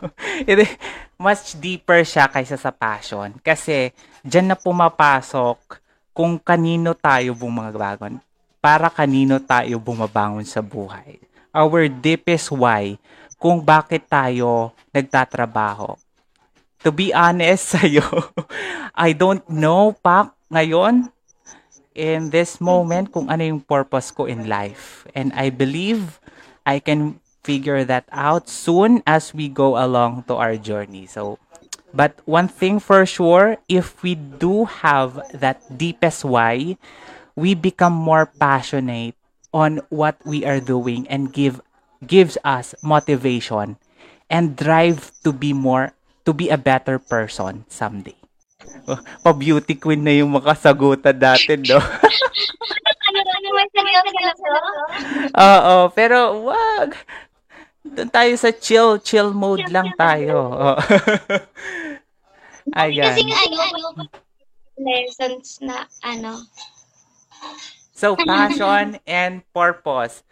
Much deeper siya kaysa sa passion. Kasi, dyan na pumapasok kung kanino tayo bumabangon. Para kanino tayo bumabangon sa buhay. Our deepest why kung bakit tayo nagtatrabaho. To be honest sa'yo, I don't know pa ngayon in this moment kung ano yung purpose ko in life. And I believe I can figure that out soon as we go along to our journey. So, but one thing for sure, if we do have that deepest why, we become more passionate on what we are doing and give gives us motivation and drive to be more to be a better person someday. Oh, pa-beauty queen na yung makasagutan natin, no? ano, ano, Oo, pero wag. Doon tayo sa chill, chill mode chill, lang chill, tayo. Oh. Ayan. Kasi ano, ano, lessons na ano. So, passion and purpose.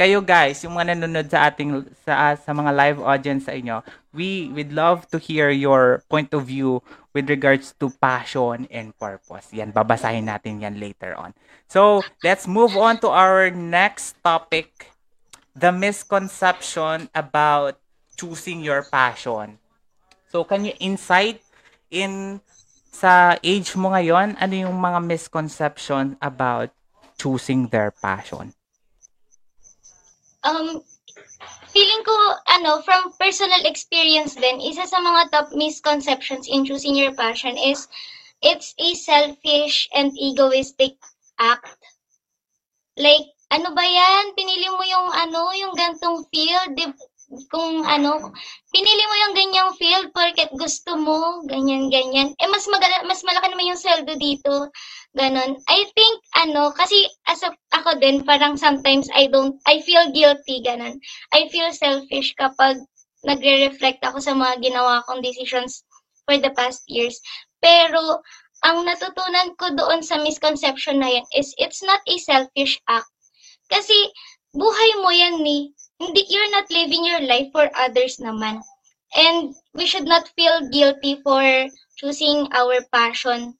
kayo guys, yung mga nanonood sa ating sa sa mga live audience sa inyo, we would love to hear your point of view with regards to passion and purpose. Yan, babasahin natin yan later on. So, let's move on to our next topic, the misconception about choosing your passion. So, can you insight in sa age mo ngayon, ano yung mga misconception about choosing their passion? Um, feeling ko, ano, from personal experience din, isa sa mga top misconceptions in choosing your passion is it's a selfish and egoistic act. Like, ano ba yan? Pinili mo yung ano, yung gantong field, di, kung ano, pinili mo yung ganyang field porket gusto mo, ganyan, ganyan. Eh, mas, magala, mas malaki naman yung sweldo dito. Ganon. I think, ano, kasi as a, ako din, parang sometimes I don't, I feel guilty, ganon. I feel selfish kapag nagre-reflect ako sa mga ginawa kong decisions for the past years. Pero, ang natutunan ko doon sa misconception na yan is it's not a selfish act. Kasi, buhay mo yan ni, hindi, you're not living your life for others naman. And we should not feel guilty for choosing our passion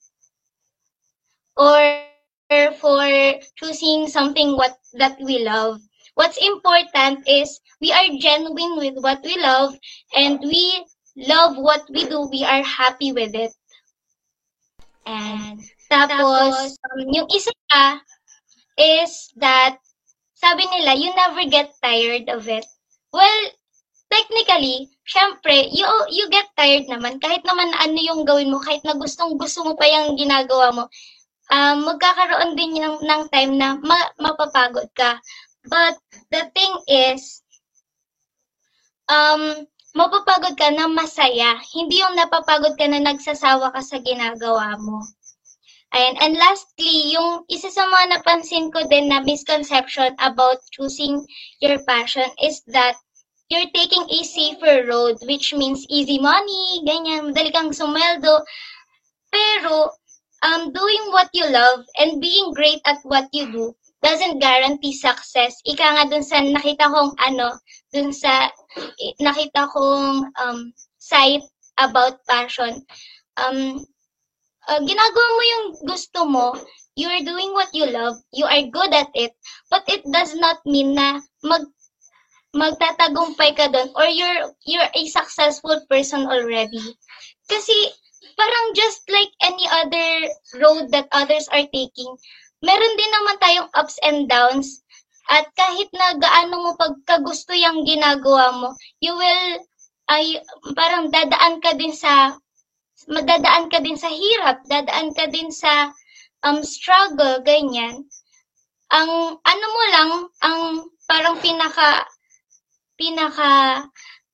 or for choosing something what that we love. What's important is we are genuine with what we love and we love what we do. We are happy with it. And tapos, um, yung isa pa is that sabi nila, you never get tired of it. Well, technically, syempre, you, you get tired naman. Kahit naman ano yung gawin mo, kahit na gustong gusto mo pa yung ginagawa mo, um, magkakaroon din ng, ng time na ma, mapapagod ka. But the thing is, um, mapapagod ka na masaya. Hindi yung napapagod ka na nagsasawa ka sa ginagawa mo. Ayan. And lastly, yung isa sa mga napansin ko din na misconception about choosing your passion is that you're taking a safer road, which means easy money, ganyan, madali kang sumeldo. Pero, um, doing what you love and being great at what you do doesn't guarantee success. Ika nga dun sa nakita kong ano, dun sa nakita kong um, site about passion. Um, uh, ginagawa mo yung gusto mo, you are doing what you love, you are good at it, but it does not mean na mag magtatagumpay ka doon or you're you're a successful person already. Kasi parang just like any other road that others are taking, meron din naman tayong ups and downs. At kahit na gaano mo pagkagusto yung ginagawa mo, you will, ay, parang dadaan ka din sa, madadaan ka din sa hirap, dadaan ka din sa um, struggle, ganyan. Ang, ano mo lang, ang parang pinaka, pinaka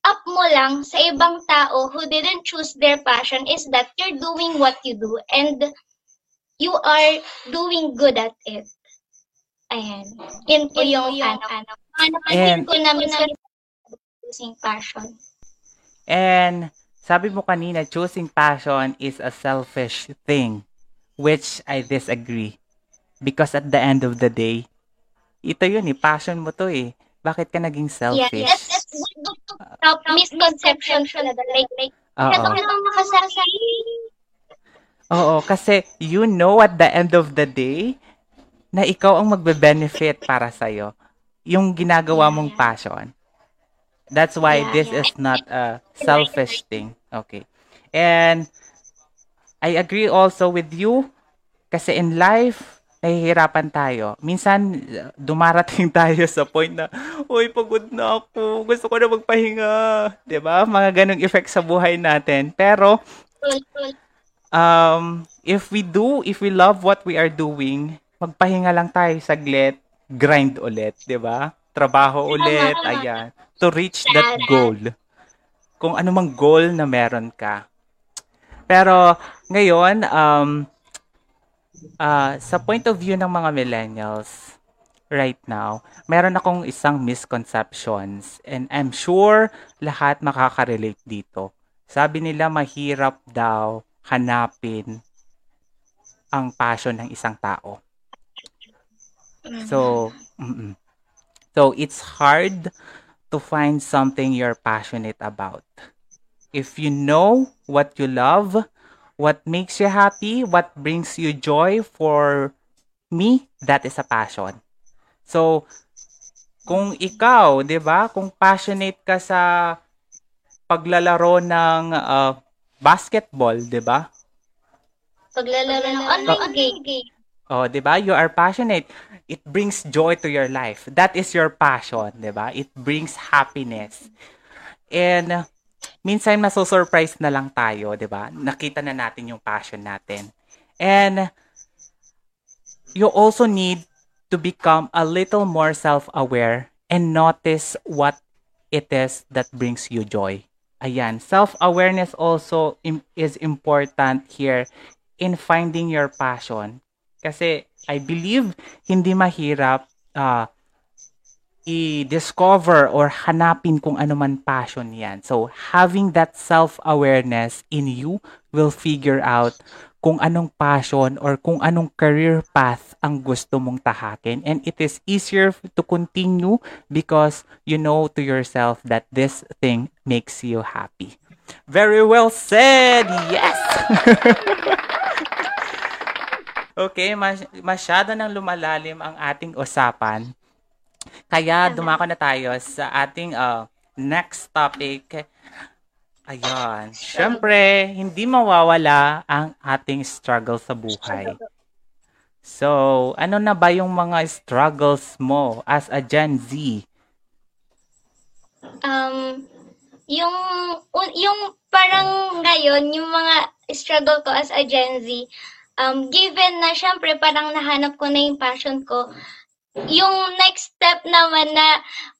up mo lang sa ibang tao who didn't choose their passion is that you're doing what you do and you are doing good at it. Ayan. Yan po yung, yung ano, ano. Ano And- ko na mismo choosing passion. And sabi mo kanina, choosing passion is a selfish thing, which I disagree. Because at the end of the day, ito yun eh, passion mo to eh. Bakit ka naging Yeah, selfish? that's, top misconception talaga. Like, like, Oo. ito ka lang. Oo, kasi you know at the end of the day na ikaw ang magbe-benefit para sa'yo. Yung ginagawa mong passion. That's why Yeah, this yeah. is not a selfish thing. Okay. And I agree also with you kasi in life, nahihirapan tayo. Minsan, dumarating tayo sa point na, Uy, pagod na ako. Gusto ko na magpahinga. ba Mga ganong effect sa buhay natin. Pero, um, if we do, if we love what we are doing, magpahinga lang tayo saglit, grind ulit, ba? Trabaho ulit, ayan, to reach that goal. Kung ano mang goal na meron ka. Pero ngayon, um, ah, sa point of view ng mga millennials right now, meron akong isang misconceptions and I'm sure lahat makaka-relate dito. Sabi nila mahirap daw hanapin ang passion ng isang tao. So, mm So it's hard to find something you're passionate about. If you know what you love, what makes you happy, what brings you joy, for me, that is a passion. So, kung ikaw, 'di ba, kung passionate ka sa paglalaro ng uh, basketball, 'di ba? Paglalaro ng online game. Oh, 'di ba? You are passionate. It brings joy to your life. That is your passion, 'di ba? It brings happiness. And minsan maso-surprise na lang tayo, 'di ba? Nakita na natin yung passion natin. And you also need to become a little more self-aware and notice what it is that brings you joy. Ayan, self-awareness also im- is important here in finding your passion kasi I believe hindi mahirap uh, i-discover or hanapin kung ano man passion yan. So, having that self-awareness in you will figure out kung anong passion or kung anong career path ang gusto mong tahakin. And it is easier to continue because you know to yourself that this thing makes you happy. Very well said! Yes! Okay, mas- masyado nang lumalalim ang ating usapan. Kaya dumako na tayo sa ating uh, next topic. Ayan. Siyempre, hindi mawawala ang ating struggle sa buhay. So, ano na ba yung mga struggles mo as a Gen Z? Um, yung, yung parang ngayon, yung mga struggle ko as a Gen Z, um, given na syempre parang nahanap ko na yung passion ko, yung next step naman na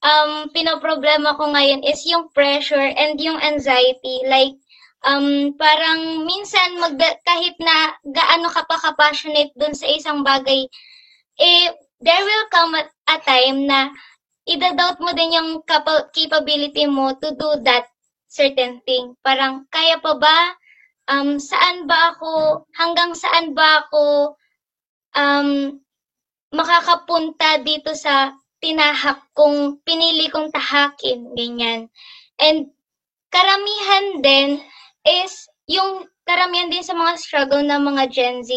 um, pinoproblema ko ngayon is yung pressure and yung anxiety. Like, um, parang minsan mag, kahit na gaano ka pa ka-passionate dun sa isang bagay, eh, there will come a, a time na idadoubt mo din yung capa- capability mo to do that certain thing. Parang, kaya pa ba? um, saan ba ako, hanggang saan ba ako um, makakapunta dito sa tinahak kong, pinili kong tahakin, ganyan. And karamihan din is yung karamihan din sa mga struggle ng mga Gen Z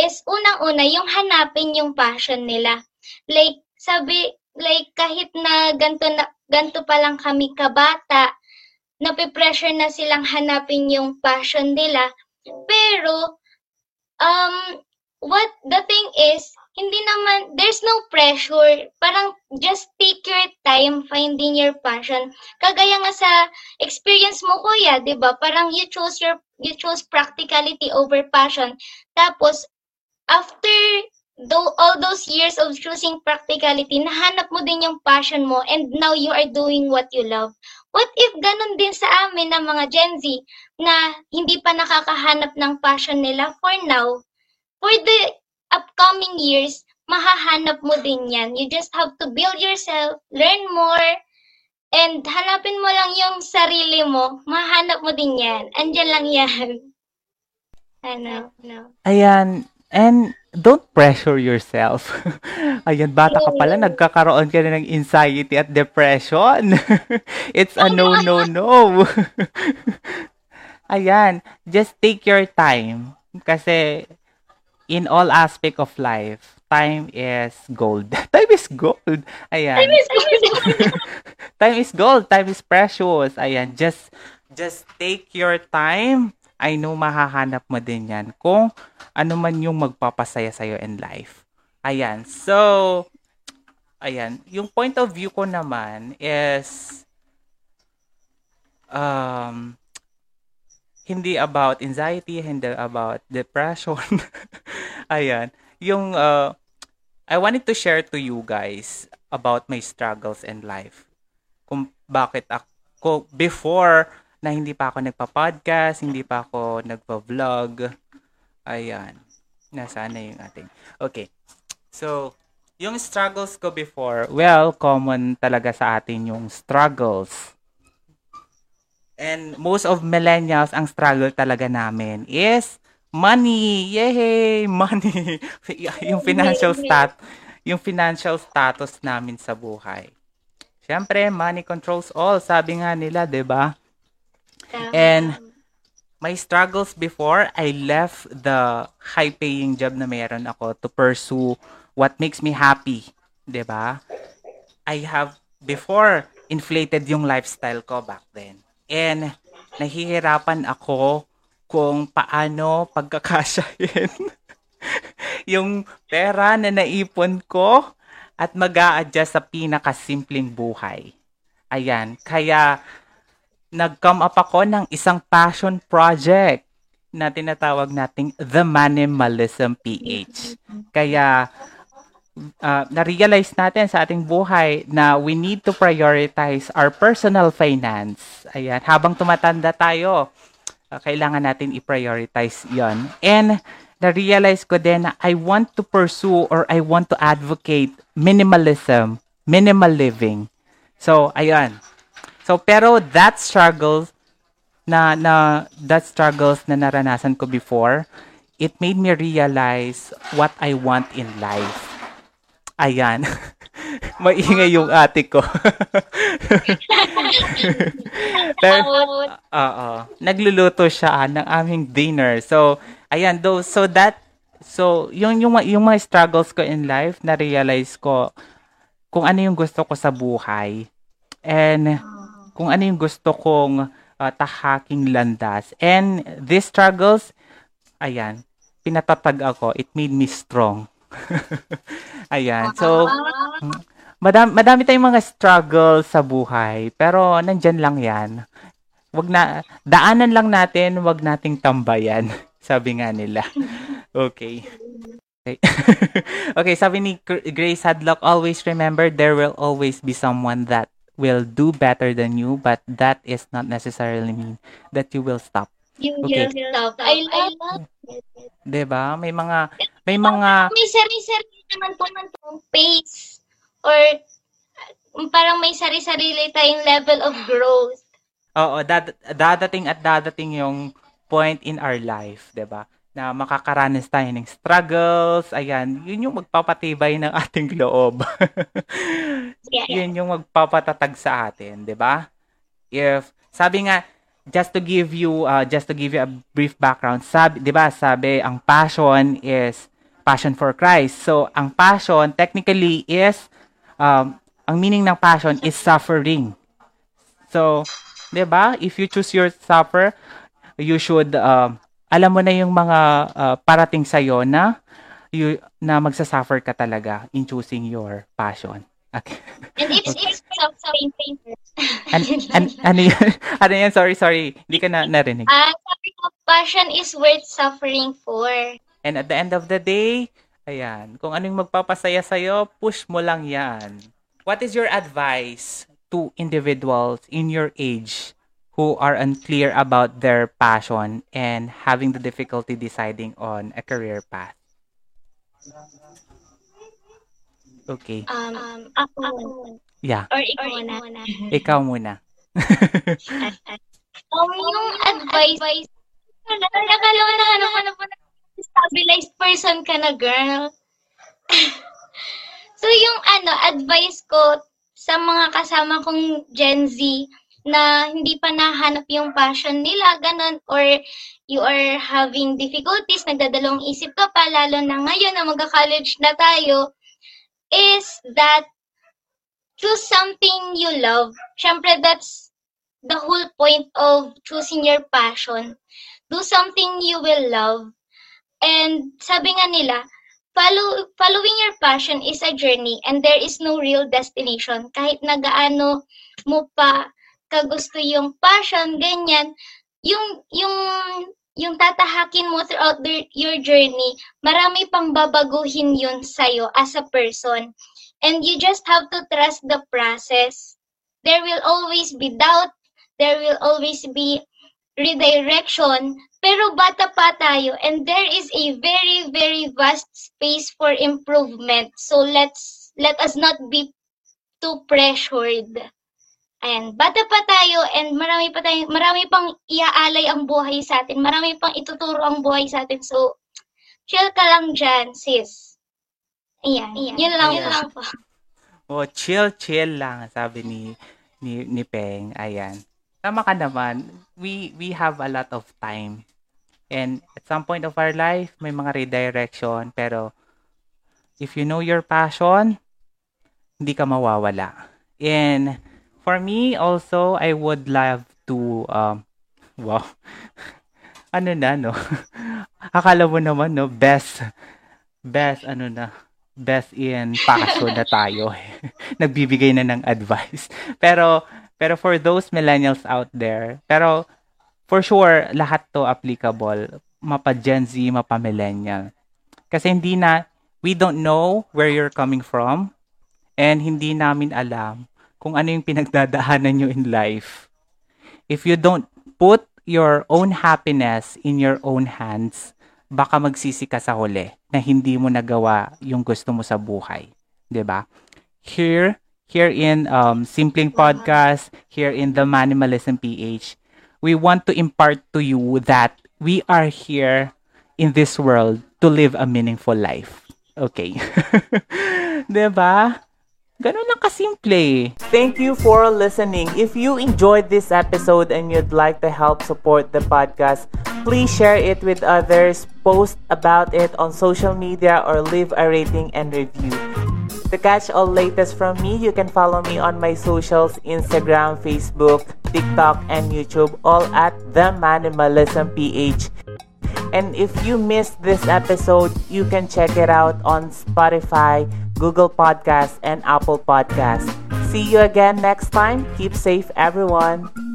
is unang-una yung hanapin yung passion nila. Like sabi like kahit na ganto na ganto pa lang kami kabata, nape-pressure na silang hanapin yung passion nila. Pero, um, what the thing is, hindi naman, there's no pressure. Parang just take your time finding your passion. Kagaya nga sa experience mo, kuya, di ba? Parang you choose your, you choose practicality over passion. Tapos, after though all those years of choosing practicality, nahanap mo din yung passion mo and now you are doing what you love. What if ganun din sa amin ng mga Gen Z na hindi pa nakakahanap ng passion nila for now? For the upcoming years, mahahanap mo din yan. You just have to build yourself, learn more, and hanapin mo lang yung sarili mo, mahanap mo din yan. Andyan lang yan. Ano, no. Ayan, and don't pressure yourself. Ayan, bata ka pala, nagkakaroon ka na ng anxiety at depression. It's a no, no, no. Ayan, just take your time. Kasi in all aspect of life, time is gold. time is gold. Ayan. Time is gold. time is gold. Time is precious. Ayan, just just take your time I know mahahanap mo din yan kung ano man yung magpapasaya sa'yo in life. Ayan. So, ayan. Yung point of view ko naman is um, hindi about anxiety, hindi about depression. ayan. Yung, uh, I wanted to share to you guys about my struggles in life. Kung bakit ako, before na hindi pa ako nagpa-podcast, hindi pa ako nagpa-vlog. Ayan. Nasaan na yung ating... Okay. So, yung struggles ko before, well, common talaga sa atin yung struggles. And most of millennials, ang struggle talaga namin is money. Yay! Money. yung financial stat yung financial status namin sa buhay. Siyempre, money controls all, sabi nga nila, 'di ba? And my struggles before, I left the high-paying job na meron ako to pursue what makes me happy, 'di ba? I have before inflated yung lifestyle ko back then. And nahihirapan ako kung paano pagkakasyahin yung pera na naipon ko at mag adjust sa pinakasimpleng buhay. Ayan, kaya nag-come up ako ng isang passion project na tinatawag nating The Minimalism PH. Kaya uh, na-realize natin sa ating buhay na we need to prioritize our personal finance. Ayan, habang tumatanda tayo, uh, kailangan natin i-prioritize yon. And na-realize ko din na I want to pursue or I want to advocate minimalism, minimal living. So, ayan. So, pero that struggles na, na, that struggles na naranasan ko before, it made me realize what I want in life. Ayan. Maingay yung ate ko. Pero, oo. Nagluluto siya ng aming dinner. So, ayan, though, so that, so, yung, yung, yung mga struggles ko in life, na-realize ko kung ano yung gusto ko sa buhay. And, kung ano yung gusto kong uh, tahaking landas. And, these struggles, ayan, pinatatag ako. It made me strong. Ayan. So, madami, madami tayong mga struggle sa buhay, pero nandyan lang yan. Wag na, daanan lang natin, wag nating tambayan. Sabi nga nila. Okay. Okay. okay, sabi ni Grace Hadlock, always remember there will always be someone that will do better than you, but that is not necessarily mean that you will stop. You okay. will stop. I love it. 'Di ba? May mga may mga may sarili-sarili naman po pong pace or um, parang may sari-sarili tayong level of growth. Oo, dad- dadating at dadating yung point in our life, 'di ba? Na makakaranas tayo ng struggles, ayan, yun yung magpapatibay ng ating loob. yeah. Yun yung magpapatatag sa atin, 'di ba? If sabi nga just to give you uh, just to give you a brief background, sabi, 'di ba, sabi ang passion is passion for Christ. So, ang passion technically is um, ang meaning ng passion is suffering. So, 'di ba? If you choose your suffer, you should um, alam mo na yung mga uh, parating sa iyo na you, na magsasuffer ka talaga in choosing your passion. Okay. And it's, okay. it's suffering and, and, ano yan? Ano yan? Sorry, sorry. Hindi ka na narinig. Uh, sabi ko, passion is worth suffering for. And at the end of the day, ayan, kung anong magpapasaya sa'yo, push mo lang yan. What is your advice to individuals in your age who are unclear about their passion and having the difficulty deciding on a career path? Okay. Um, um ako. Yeah. Or ikaw, or ikaw muna. Ikaw muna. um, yung advice, nakakala ko na ano, ano po na stabilized person ka na, girl. so, yung ano, advice ko sa mga kasama kong Gen Z na hindi pa nahanap yung passion nila, ganun, or you are having difficulties, nagdadalawang isip ka pa, lalo na ngayon na magka-college na tayo, is that choose something you love. Siyempre, that's the whole point of choosing your passion. Do something you will love. And sabi nga nila, follow, following your passion is a journey and there is no real destination. Kahit nagaano mo pa kagusto yung passion, ganyan, yung, yung yung tatahakin mo throughout the, your journey, marami pang babaguhin yun sa'yo as a person. And you just have to trust the process. There will always be doubt. There will always be redirection. Pero bata pa tayo and there is a very, very vast space for improvement. So let's, let us not be too pressured. Ayan, bata pa tayo and marami pa tayo, marami pang iaalay ang buhay sa atin. Marami pang ituturo ang buhay sa atin. So, chill ka lang dyan, sis. Ayan, Ayan. yun lang, yun lang po. oh, chill, chill lang, sabi ni, ni, ni Peng. Ayan. Tama ka naman. We, we have a lot of time. And at some point of our life, may mga redirection. Pero, if you know your passion, hindi ka mawawala. And, for me, also, I would love to, um, wow, ano na, no? Akala mo naman, no? Best, best, ano na, best in passion na tayo. Nagbibigay na ng advice. Pero, pero for those millennials out there, pero for sure, lahat to applicable. Mapa Gen Z, mapa millennial. Kasi hindi na, we don't know where you're coming from and hindi namin alam kung ano yung pinagdadaanan nyo in life. If you don't put your own happiness in your own hands, baka magsisi ka sa huli na hindi mo nagawa yung gusto mo sa buhay. ba? Here, here in um, Simpling Podcast, here in the Minimalism PH, we want to impart to you that we are here in this world to live a meaningful life. Okay. 'Di ba? Ganun lang kasimple. Thank you for listening. If you enjoyed this episode and you'd like to help support the podcast, please share it with others, post about it on social media, or leave a rating and review. To catch all latest from me, you can follow me on my socials Instagram, Facebook, TikTok, and YouTube, all at The Minimalism PH. And if you missed this episode, you can check it out on Spotify, Google Podcasts, and Apple Podcasts. See you again next time. Keep safe, everyone.